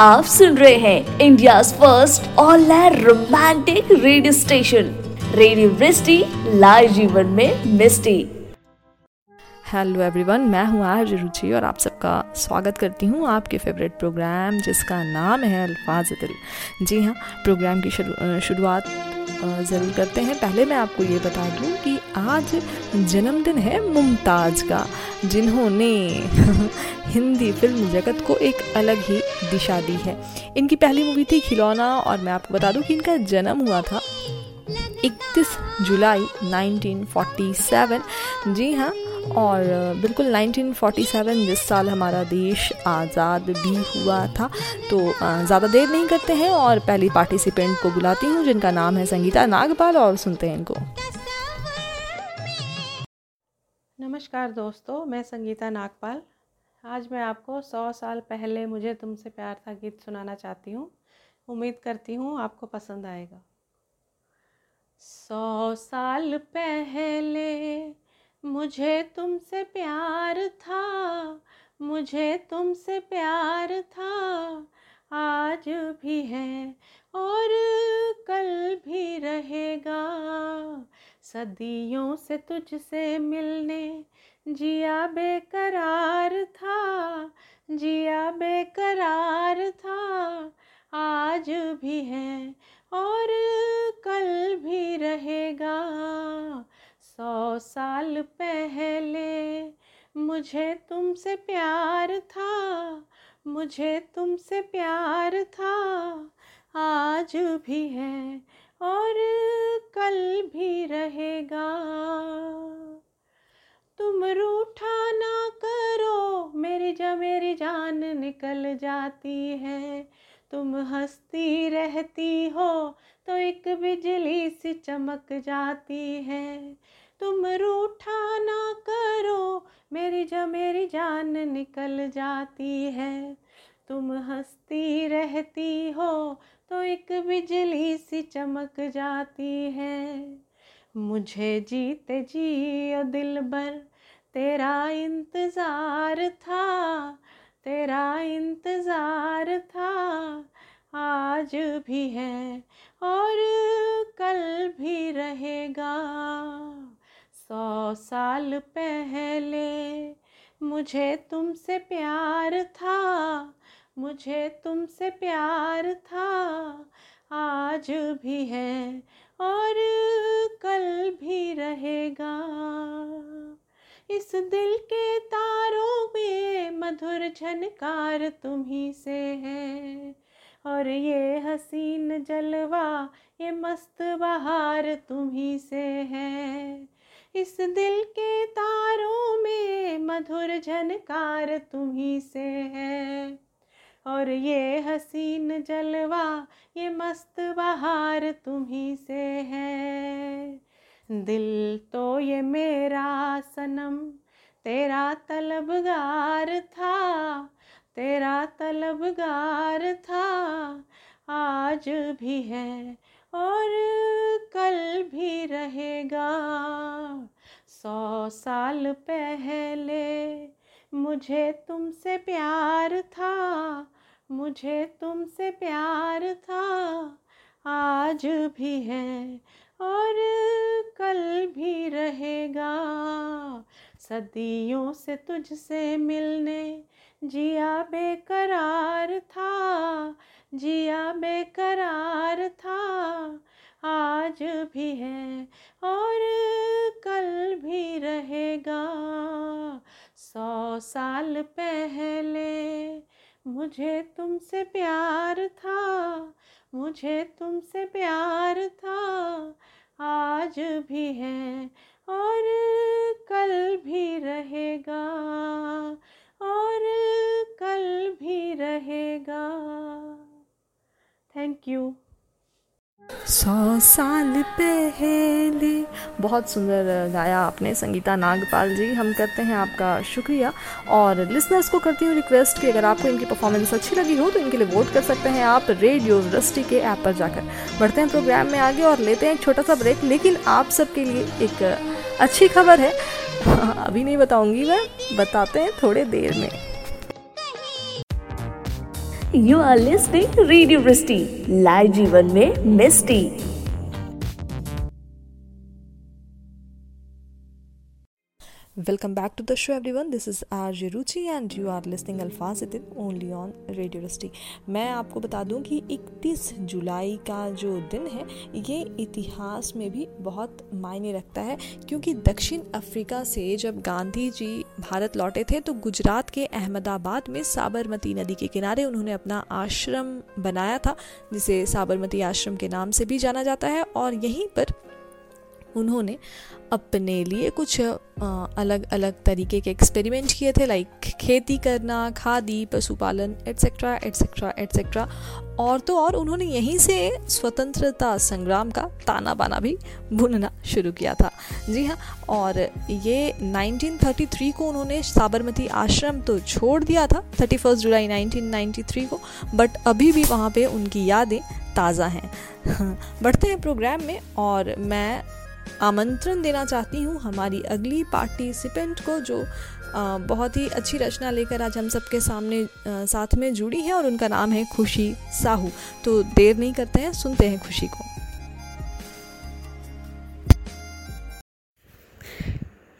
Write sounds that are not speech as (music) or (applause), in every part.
आप सुन रहे हैं India first all romantic radio station radio Vrishti live जीवन में मिस्टी हेलो एवरीवन मैं हूँ आज रुचि और आप सबका स्वागत करती हूँ आपके फेवरेट प्रोग्राम जिसका नाम है अल्फाज दिल। जी हाँ प्रोग्राम की शुरुआत ज़रूर करते हैं। पहले मैं आपको ये बता दूँ कि आज जन्मदिन है मुमताज़ का, जिन्होंने (laughs) हिंदी फ़िल्म जगत को एक अलग ही दिशा दी है। इनकी पहली मूवी थी खिलौना और मैं आपको बता दूँ कि इनका जन्म हुआ था 31 जुलाई 1947 जी हाँ और बिल्कुल 1947 जिस साल हमारा देश आज़ाद भी हुआ था तो ज़्यादा देर नहीं करते हैं और पहली पार्टिसिपेंट को बुलाती हूँ, जिनका नाम है संगीता नागपाल, और सुनते हैं इनको। नमस्कार दोस्तों, मैं संगीता नागपाल। आज मैं आपको सौ साल पहले मुझे तुमसे प्यार था गीत सुनाना चाहती हूँ। उम्मीद करती हूँ आपको पसंद आएगा। सौ साल पहले मुझे तुमसे प्यार था, मुझे तुमसे प्यार था, आज भी है और कल भी रहेगा। सदियों से तुझसे मिलने जिया बेकरार था, जिया बेकरार था, आज भी है और कल भी रहेगा। सौ साल पहले मुझे तुमसे प्यार था, मुझे तुमसे प्यार था। आज भी है और कल भी रहेगा। तुम रूठा ना करो, मेरी जा मेरी जान निकल जाती है। तुम हंसती रहती हो तो एक बिजली सी चमक जाती है। तुम रूठा ना करो, मेरी जा मेरी जान निकल जाती है। तुम हंसती रहती हो तो एक बिजली सी चमक जाती है। मुझे जीते जी दिल भर, तेरा इंतज़ार था तेरा इंतज़ार था, आज भी है और कल भी रहेगा। सौ साल पहले मुझे तुमसे प्यार था, मुझे तुमसे प्यार था, आज भी है और कल भी रहेगा। इस दिल के तारों में मधुर झनकार तुम्ही से है। और ये हसीन जलवा, ये मस्त बहार तुम्ही से है। इस दिल के तारों में मधुर झनकार तुम्ही से है। और ये हसीन जलवा, ये मस्त बहार तुम्ही से है। दिल तो ये मेरा सनम, तेरा तलबगार था, तेरा तलबगार था, आज भी है और कल भी रहेगा। सौ साल पहले मुझे तुमसे प्यार था, मुझे तुमसे प्यार था, आज भी है और कल भी रहेगा। सदियों से तुझसे मिलने जिया बेकरार था, जिया बेकरार था। आज भी है और कल भी रहेगा। सौ साल पहले मुझे तुमसे प्यार था, मुझे तुमसे प्यार था। आज भी है और कल भी रहेगा और कल भी रहेगा। थैंक यू सौ साल पहले। बहुत सुंदर गाया आपने संगीता नागपाल जी। हम करते हैं आपका शुक्रिया। और लिसनर्स को करती हूँ रिक्वेस्ट कि अगर आपको इनकी परफॉर्मेंस अच्छी लगी हो तो इनके लिए वोट कर सकते हैं आप रेडियो रस्टी के ऐप पर जाकर। बढ़ते हैं प्रोग्राम में आगे और लेते हैं एक छोटा सा ब्रेक लेकिन आप सबके लिए एक अच्छी खबर है। (laughs) अभी नहीं बताऊँगी मैं, बताते हैं थोड़े देर में। You are listening radio Misty live जीवन में मिस्टी। Welcome back to the show, everyone. This is RJ Ruchi and you are listening Alfazitin only on Radio Rusty. मैं आपको बता दूँ कि 31 जुलाई का जो दिन है, ये इतिहास में भी बहुत मायने रखता है, क्योंकि दक्षिण अफ्रीका से जब गांधी जी भारत लौटे थे तो गुजरात के अहमदाबाद में साबरमती नदी के किनारे उन्होंने अपना आश्रम बनाया था, जिसे साबरमती आश्रम के नाम से भी जाना जाता है, और यहीं पर उन्होंने अपने लिए कुछ अलग अलग तरीके के एक्सपेरिमेंट किए थे लाइक खेती करना, खादी, पशुपालन एट्सेट्रा एट्सेट्रा एट्सेट्रा और तो और उन्होंने यहीं से स्वतंत्रता संग्राम का ताना बाना भी बुनना शुरू किया था। जी हाँ और ये 1933 को उन्होंने साबरमती आश्रम तो छोड़ दिया था 31 जुलाई 1993 को बट अभी भी वहाँ पे उनकी यादें ताज़ा हैं। बढ़ते हैं प्रोग्राम में और मैं आमंत्रण देना चाहती हूँ हमारी अगली पार्टिसिपेंट को, जो बहुत ही अच्छी रचना लेकर आज हम सबके सामने साथ में जुड़ी है और उनका नाम है खुशी साहू। तो देर नहीं करते हैं, सुनते हैं खुशी को।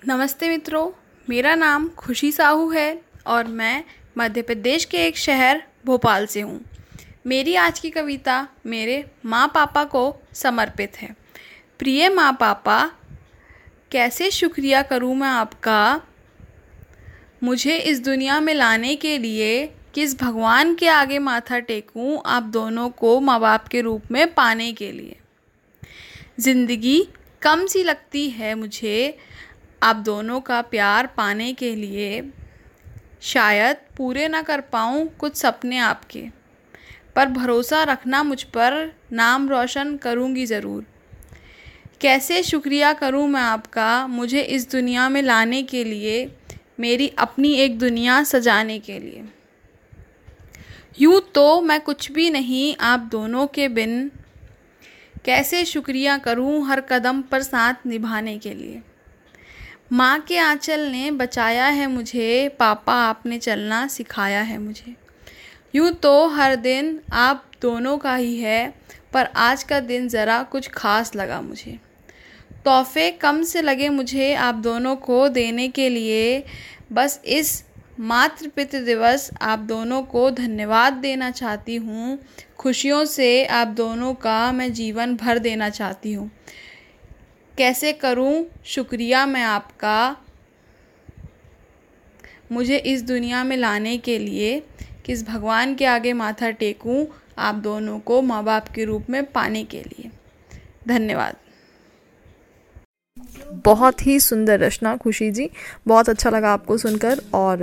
नमस्ते मित्रों, मेरा नाम खुशी साहू है और मैं मध्य प्रदेश के एक शहर, भोपाल से हूँ। मेरी आज की कविता मेरे माँ पापा को समर्पित है। प्रिय माँ पापा, कैसे शुक्रिया करूँ मैं आपका? मुझे इस दुनिया में लाने के लिए किस भगवान के आगे माथा टेकूं आप दोनों को माँ बाप के रूप में पाने के लिए? ज़िंदगी कम सी लगती है मुझे आप दोनों का प्यार पाने के लिए। शायद पूरे ना कर पाऊँ कुछ सपने आपके, पर भरोसा रखना मुझ पर नाम रोशन करूँगी ज़रूर। कैसे शुक्रिया करूँ मैं आपका, मुझे इस दुनिया में लाने के लिए, मेरी अपनी एक दुनिया सजाने के लिए। यूँ तो मैं कुछ भी नहीं, आप दोनों के बिन कैसे शुक्रिया करूँ हर कदम पर साथ निभाने के लिए। माँ के आंचल ने बचाया है मुझे, पापा आपने चलना सिखाया है मुझे। यूँ तो हर दिन आप दोनों का ही है, पर आज का दिन ज़रा कुछ खास लगा मुझे। तोहफे कम से लगे मुझे आप दोनों को देने के लिए। बस इस मातृ पितृ दिवस आप दोनों को धन्यवाद देना चाहती हूँ। खुशियों से आप दोनों का मैं जीवन भर देना चाहती हूँ। कैसे करूँ? शुक्रिया मैं आपका। मुझे इस दुनिया में लाने के लिए किस भगवान के आगे माथा टेकूं? आप दोनों को माँ बाप के रूप में पाने के लिए। धन्यवाद। बहुत ही सुंदर रचना, खुशी जी। बहुत अच्छा लगा आपको सुनकर और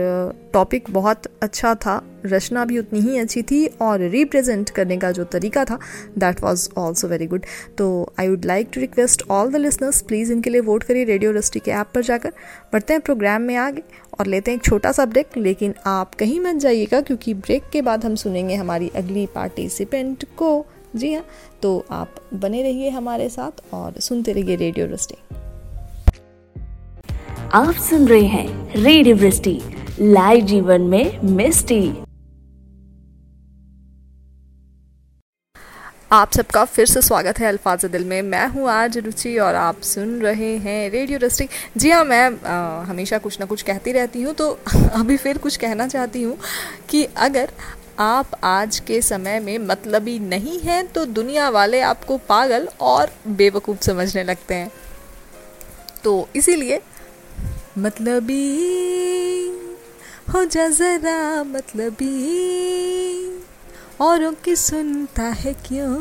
टॉपिक बहुत अच्छा था। रचना भी उतनी ही अच्छी थी और रिप्रेजेंट करने का जो तरीका था that was also very good तो I would like to request all the listeners please इनके लिए वोट करिए रेडियो रस्टी के ऐप पर जाकर। बढ़ते हैं प्रोग्राम में आगे और लेते हैं एक छोटा सा ब्रेक लेकिन आप कहीं मत जाइएगा क्योंकि ब्रेक के बाद हम सुनेंगे हमारी अगली पार्टिसिपेंट को। जी हाँ तो आप बने रहिए हमारे साथ और सुनते रहिए रेडियो रस्टिंग आप सुन रहे हैं रेडियो वृष्टि लाइव जीवन में मिस्टी। आप सबका फिर से स्वागत है अल्फाज दिल में। मैं हूँ आज रुचि और आप सुन रहे हैं रेडियो रस्टिक जी हाँ मैं आ, हमेशा कुछ ना कुछ कहती रहती हूँ तो (laughs) अभी फिर कुछ कहना चाहती हूँ कि अगर आप आज के समय में मतलबी नहीं हैं तो दुनिया वाले आपको पागल और बेवकूफ़ समझने लगते हैं। तो इसीलिए मतलबी, हो जा ज़रा मतलबी। औरों की सुनता है क्यों?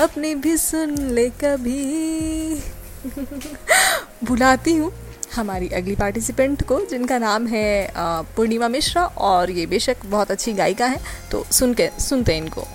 अपनी भी सुन ले कभी। बुलाती हूँ हमारी अगली पार्टिसिपेंट को, जिनका नाम है पूर्णिमा मिश्रा, और ये बेशक बहुत अच्छी गायिका है तो सुन के सुनते हैं इनको।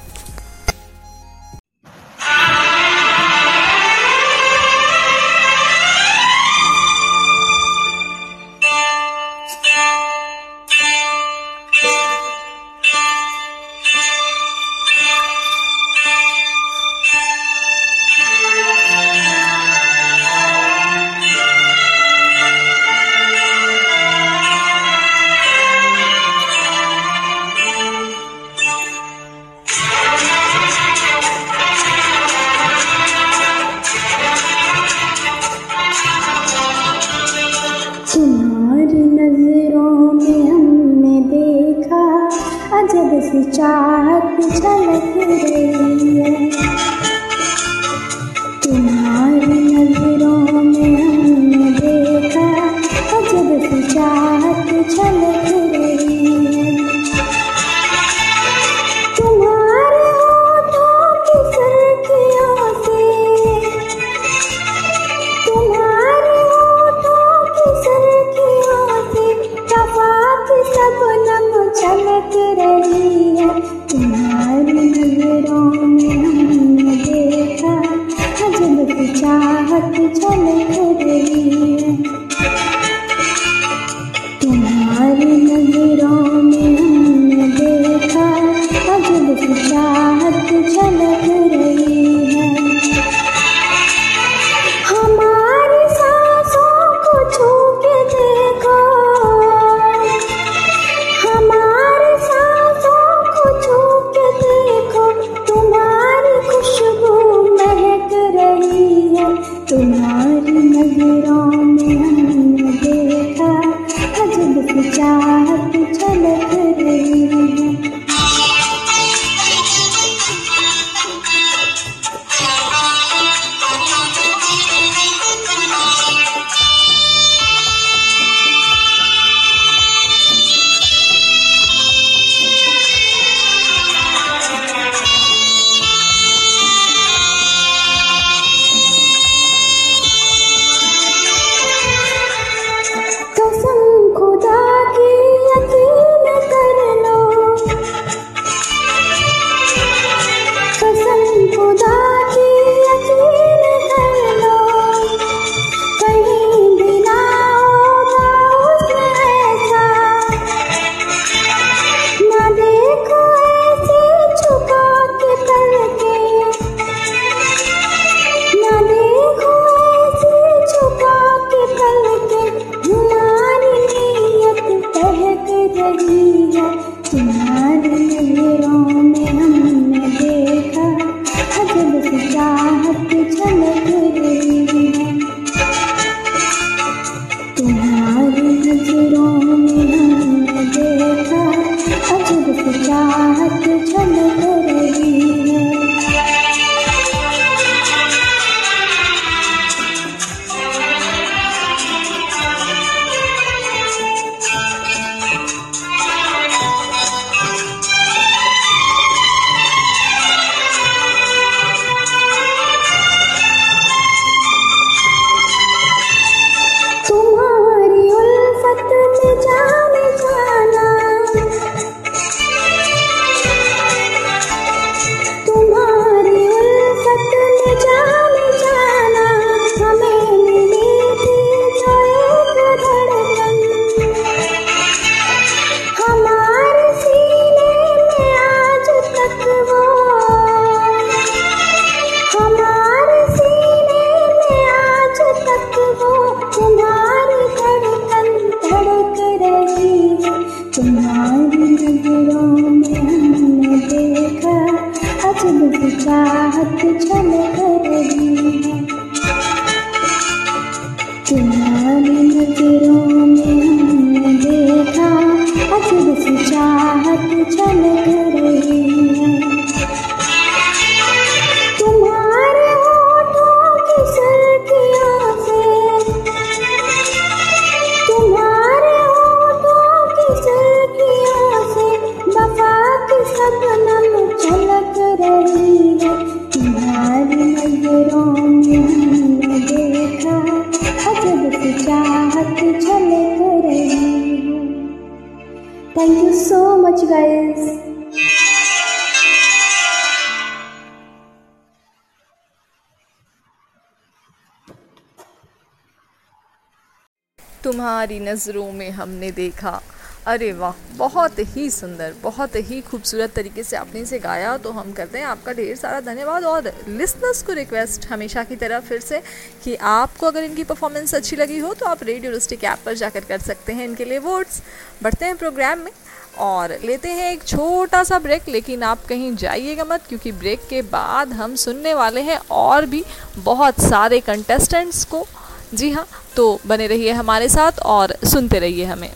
हमारी नज़रों में हमने देखा। अरे वाह, बहुत ही सुंदर, बहुत ही खूबसूरत तरीके से आपने इसे गाया। तो हम करते हैं आपका ढेर सारा धन्यवाद और लिसनर्स को रिक्वेस्ट हमेशा की तरह फिर से कि आपको अगर इनकी परफॉर्मेंस अच्छी लगी हो तो आप रेडियो रिस्टिक ऐप पर जाकर कर सकते हैं इनके लिए वोट्स बढ़ते हैं प्रोग्राम में और लेते हैं एक छोटा सा ब्रेक लेकिन आप कहीं जाइएगा मत, क्योंकि ब्रेक के बाद हम सुनने वाले हैं और भी बहुत सारे कंटेस्टेंट्स को। जी हाँ तो बने रहिए हमारे साथ और सुनते रहिए हमें।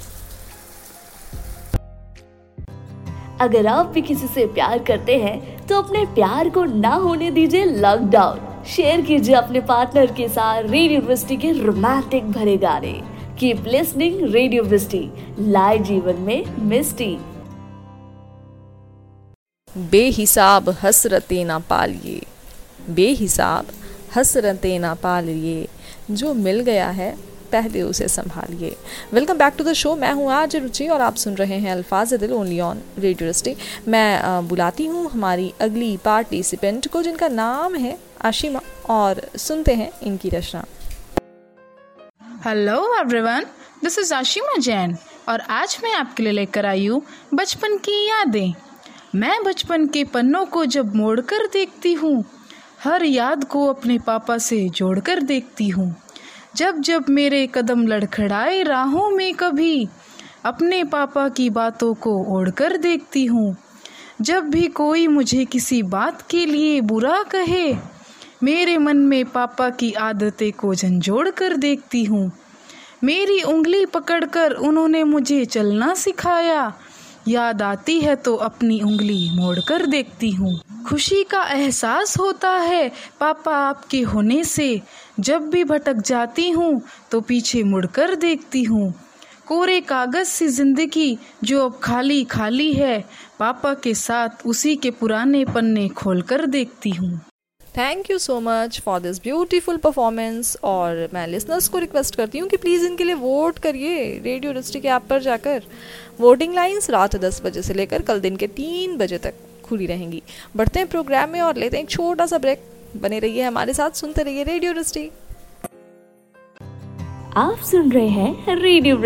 अगर आप भी किसी से प्यार करते हैं तो अपने प्यार को ना होने दीजिए लॉकडाउन शेयर कीजिए अपने पार्टनर के साथ रेडियो वृष्टि के रोमांटिक भरे गाने। कीप लिस्निंग रेडियो वृष्टि लाए जीवन में मिस्टी। बेहिसाब हसरतें ना पालिए। बेहिसाब हसरतें ना पालिए। जो मिल गया है, पहले उसे संभालिए। Welcome back to the show मैं हूँ आज रुचि और आप सुन रहे हैं अल्फाज दिल ओनली ऑन रेडियो स्टे मैं बुलाती हूँ हमारी अगली पार्टिसिपेंट को, जिनका नाम है आशिमा, और सुनते हैं इनकी रचना। Hello everyone this is Ashima Jain, और आज मैं आपके लिए लेकर आई हूँ बचपन की यादें। मैं बचपन के पन्नों को जब मोड़कर देखती हूँ हर याद को अपने पापा से जोड़कर देखती हूँ। जब जब मेरे कदम लड़खड़ाए राहों में कभी, अपने पापा की बातों को ओढ़कर देखती हूँ। जब भी कोई मुझे किसी बात के लिए बुरा कहे, मेरे मन में पापा की आदतें को झंझोड़ कर देखती हूँ। मेरी उंगली पकड़कर उन्होंने मुझे चलना सिखाया। याद आती है तो अपनी उंगली मोड़कर देखती हूँ। खुशी का एहसास होता है पापा आपके होने से। जब भी भटक जाती हूँ तो पीछे मुड़कर देखती हूँ। कोरे कागज़ सी ज़िंदगी जो अब खाली खाली है। पापा के साथ उसी के पुराने पन्ने खोलकर देखती हूँ। Thank you so much for this beautiful performance और मैं लिसनर्स को रिक्वेस्ट करती हूँ कि प्लीज़ इनके लिए वोट करिए रेडियो डिस्ट्रिक्ट ऐप पर जाकर वोटिंग लाइन्स रात दस बजे से लेकर कल दिन के तीन बजे तक खुली रहेंगी। बढ़ते हैं प्रोग्राम में और लेते हैं एक छोटा सा ब्रेक बने रहिए हमारे साथ, सुनते रहिए रेडियो डिस्ट्रिक्ट आप सुन रहे हैं रेडियो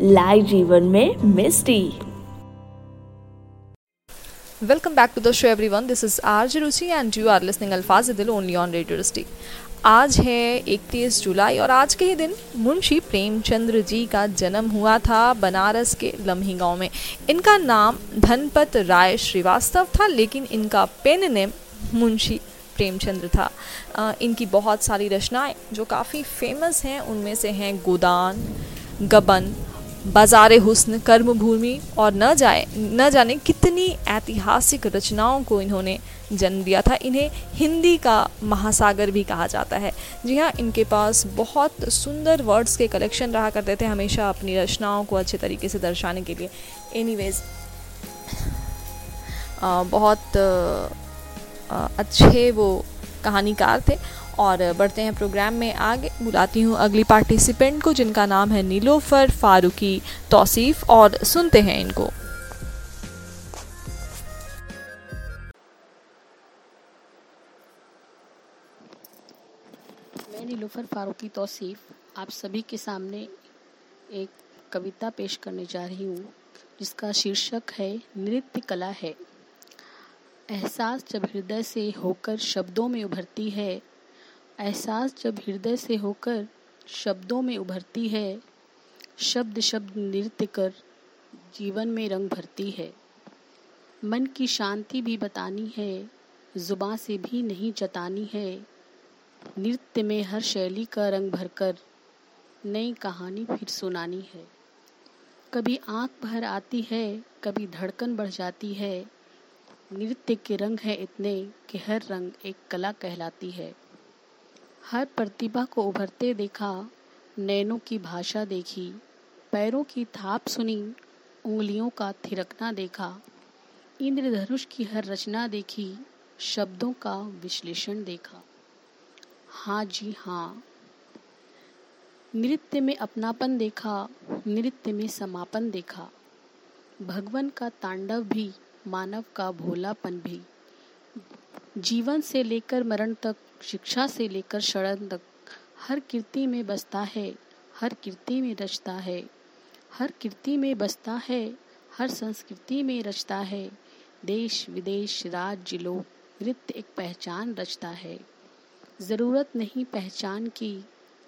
लाइव जीवन में मिस्टी। Welcome back to the show everyone. This is RJ Ruchi and you are listening Alfaz Dil only on Radio Rusty. आज है 31 जुलाई और आज के ही दिन मुंशी प्रेमचंद्र जी का जन्म हुआ था बनारस के लम्ही गाँव में इनका नाम धनपत राय श्रीवास्तव था लेकिन इनका पेन नेम मुंशी प्रेमचंद्र था आ, इनकी बहुत सारी रचनाएँ जो काफ़ी फ़ेमस हैं उनमें से हैं गोदान गबन बाज़ार हुस्न कर्म भूमि और न जाए न जाने कितनी ऐतिहासिक रचनाओं को इन्होंने जन्म दिया था। इन्हें हिंदी का महासागर भी कहा जाता है। जी हाँ इनके पास बहुत सुंदर वर्ड्स के कलेक्शन रहा करते थे हमेशा अपनी रचनाओं को अच्छे तरीके से दर्शाने के लिए। एनीवेज बहुत आ, अच्छे वो कहानीकार थे और बढ़ते हैं प्रोग्राम में। आगे बुलाती हूँ अगली पार्टिसिपेंट को, जिनका नाम है नीलोफर फारूकी। तौसीफ़ और सुनते हैं इनको। मैं नीलोफर फारूकी तौसीफ़ आप सभी के सामने एक कविता पेश करने जा रही हूँ, जिसका शीर्षक है, नृत्य कला है। एहसास जब हृदय से होकर शब्दों में उभरती है एहसास जब हृदय से होकर शब्दों में उभरती है, शब्द शब्द नृत्य कर जीवन में रंग भरती है। मन की शांति भी बतानी है जुबा से भी नहीं जतानी है। नृत्य में हर शैली का रंग भरकर नई कहानी फिर सुनानी है। कभी आँख भर आती है, कभी धड़कन बढ़ जाती है। नृत्य के रंग है इतने कि हर रंग एक कला कहलाती है। हर प्रतिभा को उभरते देखा, नैनों की भाषा देखी, पैरों की थाप सुनी, उंगलियों का थिरकना देखा, इंद्रधनुष की हर रचना देखी, शब्दों का विश्लेषण देखा। हाँ जी हाँ। नृत्य में अपनापन देखा, नृत्य में समापन देखा। भगवान का तांडव भी, मानव का भोलापन भी। जीवन से लेकर मरण तक शिक्षा से लेकर शरण तक हर कीर्ति में बसता है, हर कीर्ति में रचता है, हर कीर्ति में बसता है, हर संस्कृति में रचता है, देश, विदेश, राज्य लोग नृत्य एक पहचान रचता है। ज़रूरत नहीं पहचान की,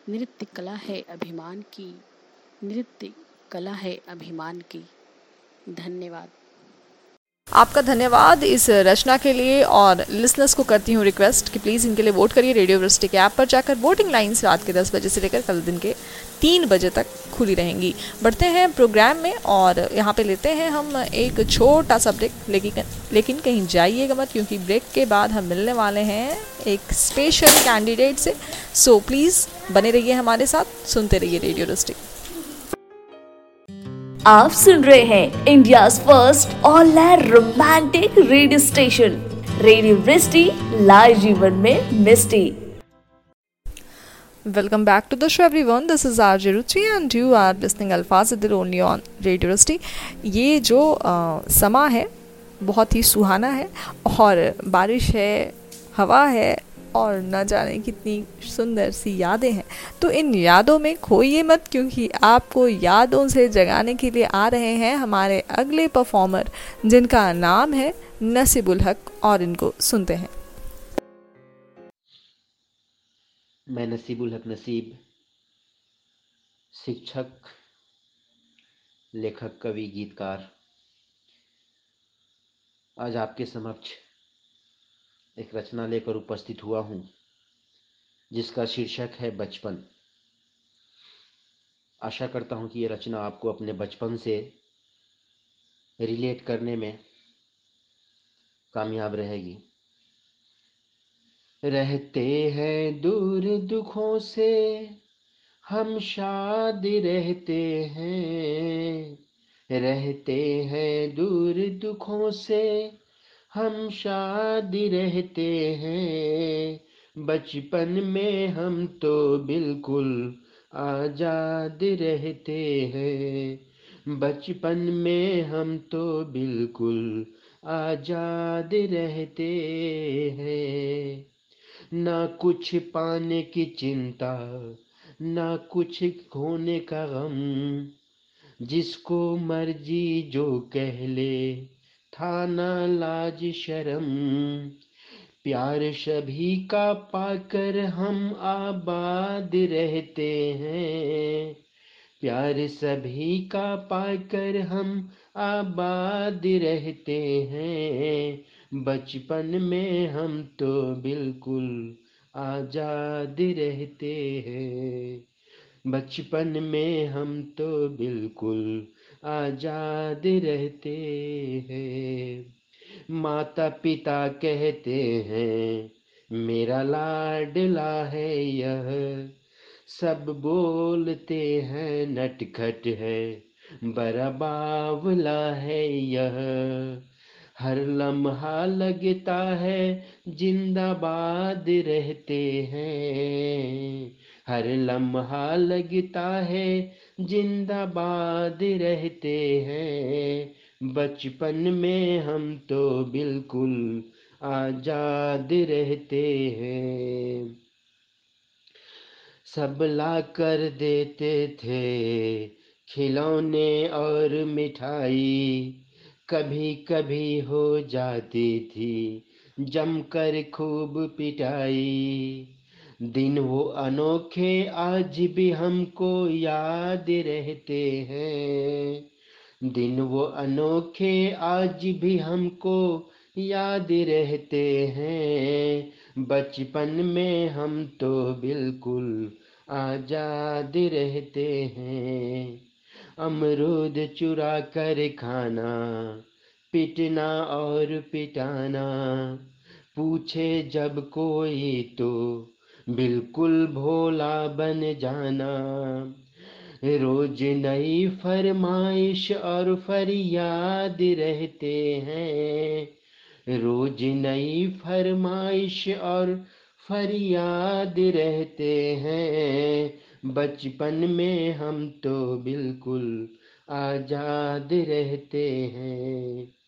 नृत्य कला है अभिमान की, नृत्य कला है अभिमान की। धन्यवाद। आपका धन्यवाद इस रचना के लिए और लिसनर्स को करती हूँ रिक्वेस्ट कि प्लीज़ इनके लिए वोट करिए रेडियो यूनिवर्सिटी के ऐप पर जाकर वोटिंग लाइन्स रात के दस बजे से लेकर कल दिन के तीन बजे तक खुली रहेंगी। बढ़ते हैं प्रोग्राम में और यहाँ पे लेते हैं हम एक छोटा सा ब्रेक लेकिन लेकिन कहीं जाइएगा मत, क्योंकि ब्रेक के बाद हम मिलने वाले हैं एक स्पेशल कैंडिडेट से। सो प्लीज़ बने रहिए हमारे साथ, सुनते रहिए रेडियो डिस्ट्रिक्ट आप सुन रहे हैं India first all romantic radio station radio Vrishti live जीवन में मिस्टी welcome back to the show every this is R J Ruchi and you are listening Alfaaz इधर ओनली ऑन रेडियो ये जो आ, समा है बहुत ही सुहाना है और बारिश है हवा है और न जाने कितनी सुंदर सी यादें हैं। तो इन यादों में खोइए मत, क्योंकि आपको यादों से जगाने के लिए आ रहे हैं हमारे अगले परफॉर्मर जिनका नाम है नसीबुल हक, और इनको सुनते हैं। मैं नसीबुल हक नसीब, शिक्षक, लेखक, कवि, गीतकार। आज आपके समक्ष एक रचना लेकर उपस्थित हुआ हूँ, जिसका शीर्षक है बचपन। आशा करता हूँ कि ये रचना आपको अपने बचपन से रिलेट करने में कामयाब रहेगी। रहते हैं दूर दुखों से, हम शाद रहते हैं। रहते हैं दूर दुखों से हम शाद रहते हैं। बचपन में हम तो बिल्कुल आज़ाद रहते हैं। बचपन में हम तो बिल्कुल आज़ाद रहते हैं। ना कुछ पाने की चिंता, ना कुछ खोने का गम, जिसको मर्ज़ी जो कह ले। था ना लाज शर्म। प्यार सभी का पाकर हम आबाद रहते हैं। प्यार सभी का पाकर हम आबाद रहते हैं। बचपन में हम तो बिल्कुल आज़ाद रहते हैं। बचपन में हम तो बिल्कुल आज़ाद रहते हैं। माता पिता कहते हैं, मेरा लाडला है यह। सब बोलते हैं, नटखट है, बड़ा बावला है यह। हर लम्हा लगता है, जिंदाबाद रहते हैं। हर लम्हा लगता है जिंदाबाद रहते हैं। बचपन में हम तो बिल्कुल आज़ाद रहते हैं। सब ला कर देते थे, खिलौने और मिठाई। कभी कभी हो जाती थी जमकर खूब पिटाई। दिन वो अनोखे आज भी हमको याद रहते हैं। दिन वो अनोखे आज भी हमको याद रहते हैं। बचपन में हम तो बिल्कुल आज़ाद रहते हैं। अमरूद चुरा कर खाना, पिटना और पिटाना, पूछे जब कोई तो बिल्कुल भोला बन जाना। रोज नई फरमाइश और फरियाद रहते हैं। रोज नई फरमाइश और फरियाद रहते हैं। बचपन में हम तो बिल्कुल आज़ाद रहते हैं।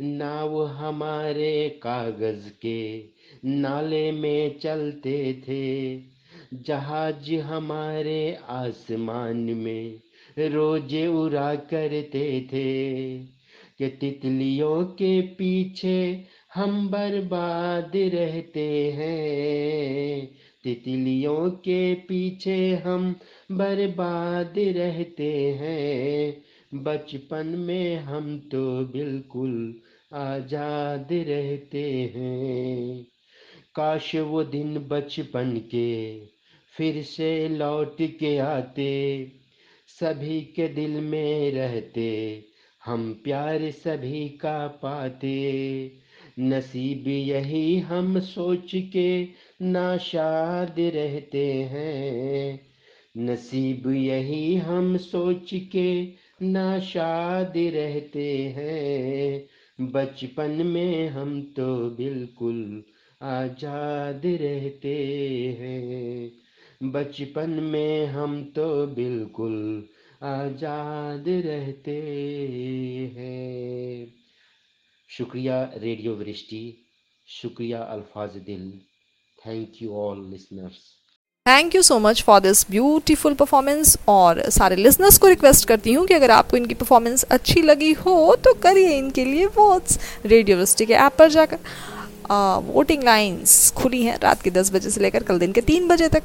नाव हमारे कागज़ के नाले में चलते थे। जहाज़ हमारे आसमान में रोज उड़ा करते थे। कि तितलियों के पीछे हम बर्बाद रहते हैं। तितलियों के पीछे हम बर्बाद रहते हैं। बचपन में हम तो बिल्कुल आज़ाद रहते हैं। काश वो दिन बचपन के फिर से लौट के आते। सभी के दिल में रहते, हम प्यार सभी का पाते। नसीब यही हम सोच के नाशाद रहते हैं। नसीब यही हम सोच के नाशाद रहते हैं। बचपन में हम तो बिल्कुल आज़ाद रहते हैं। बचपन में हम तो बिल्कुल आज़ाद रहते हैं। शुक्रिया रेडियो वृष्टि, शुक्रिया Alfaaz Dil. Thank you all listeners thank you so much for this beautiful performance और सारे लिसनर्स को रिक्वेस्ट करती हूँ कि अगर आपको इनकी परफॉर्मेंस अच्छी लगी हो तो करिए इनके लिए वोट्स रेडियो के ऐप पर जाकर। वोटिंग लाइंस खुली हैं रात के 10 बजे से लेकर कल दिन के 3 बजे तक।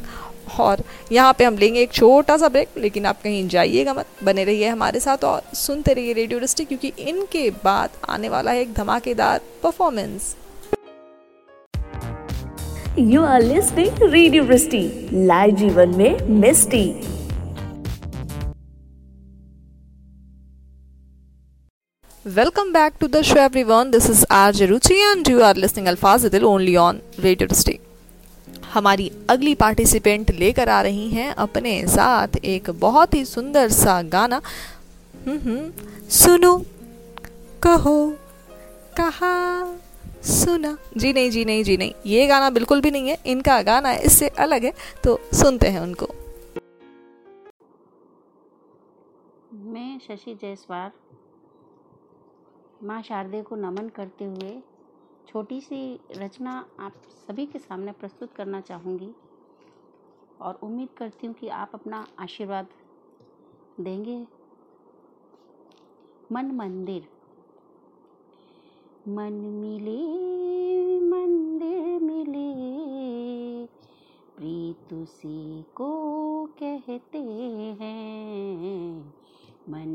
और यहाँ पे हम लेंगे एक छोटा सा ब्रेक लेकिन आप कहीं जाइएगा मत। बने रहिए हमारे साथ और सुनते रहिए रेडियो वृष्टि क्योंकि इनके बाद आने वाला है एक धमाकेदार performance you are listening radio लाइ जीवन में Misty. Welcome back to the show everyone this is R जरुचि and you are listening Alfaaz Dil only on radio wristy हमारी अगली पार्टिसिपेंट लेकर आ रही हैं अपने साथ एक बहुत ही सुंदर सा गाना। हम्म।, हम्म। सुनो, कहो, कहा? सुना। जी नहीं जी नहीं जी नहीं। ये गाना बिल्कुल भी नहीं है, इनका गाना है, इससे अलग है तो सुनते हैं उनको। मैं शशि जायसवाल, माँ शारदे को नमन करते हुए छोटी सी रचना आप सभी के सामने प्रस्तुत करना चाहूँगी और उम्मीद करती हूँ कि आप अपना आशीर्वाद देंगे। मन मंदिर। मन मिले मंदिर मिले। प्रीत उसी को कहते हैं मन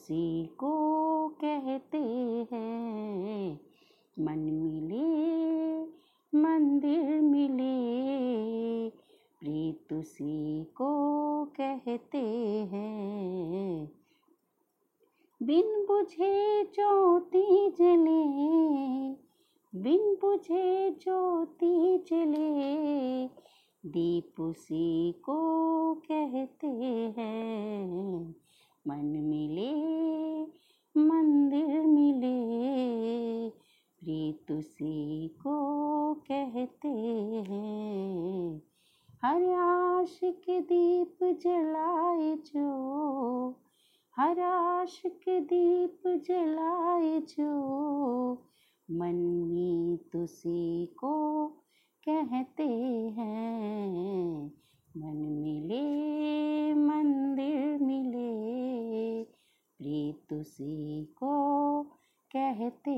उसी को कहते हैं। मन मिले, मंदिर मिले, प्रीत उसी को कहते हैं। बिन बुझे ज्योति जले, बिन बुझे ज्योति जले, दीप उसी को कहते हैं। मन मिले, मंदिर मिले। प्रीत उसी को कहते हैं। हर आशिक दीप जलाए जो, हर आशिक दीप जलाए जो। मन में तुसी को कहते हैं। मन मिले, मंदिर मिले। प्रीत उसी को कहते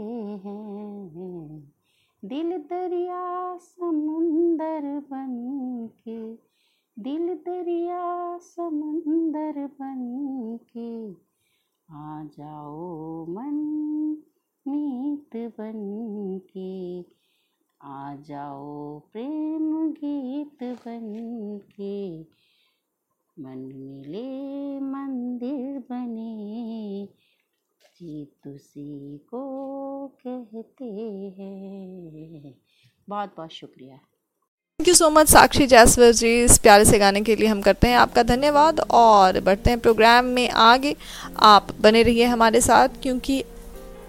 हैं। दिल दरिया समुंदर बन के, दिल दरिया समंदर बन के। आ जाओ मन मीत बन के। आ जाओ प्रेम गीत बन के मन मिले मंदिर बने। जीत उसी को कहते हैं। बहुत बहुत शुक्रिया। Thank you so much Sakshi Jaiswar ji इस प्यारे से गाने के लिए हम करते हैं आपका धन्यवाद। और बढ़ते हैं प्रोग्राम में आगे। आप बने रहिए हमारे साथ, क्योंकि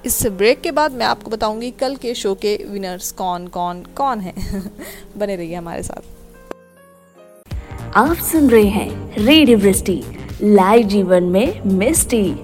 इस ब्रेक के बाद मैं आपको बताऊँगी कल के शो के विनर्स कौन कौन कौन हैं। (laughs) बने रहिए है हमारे साथ। आप सुन रहे हैं रेडियो लाइव जीवन में मिस्टी।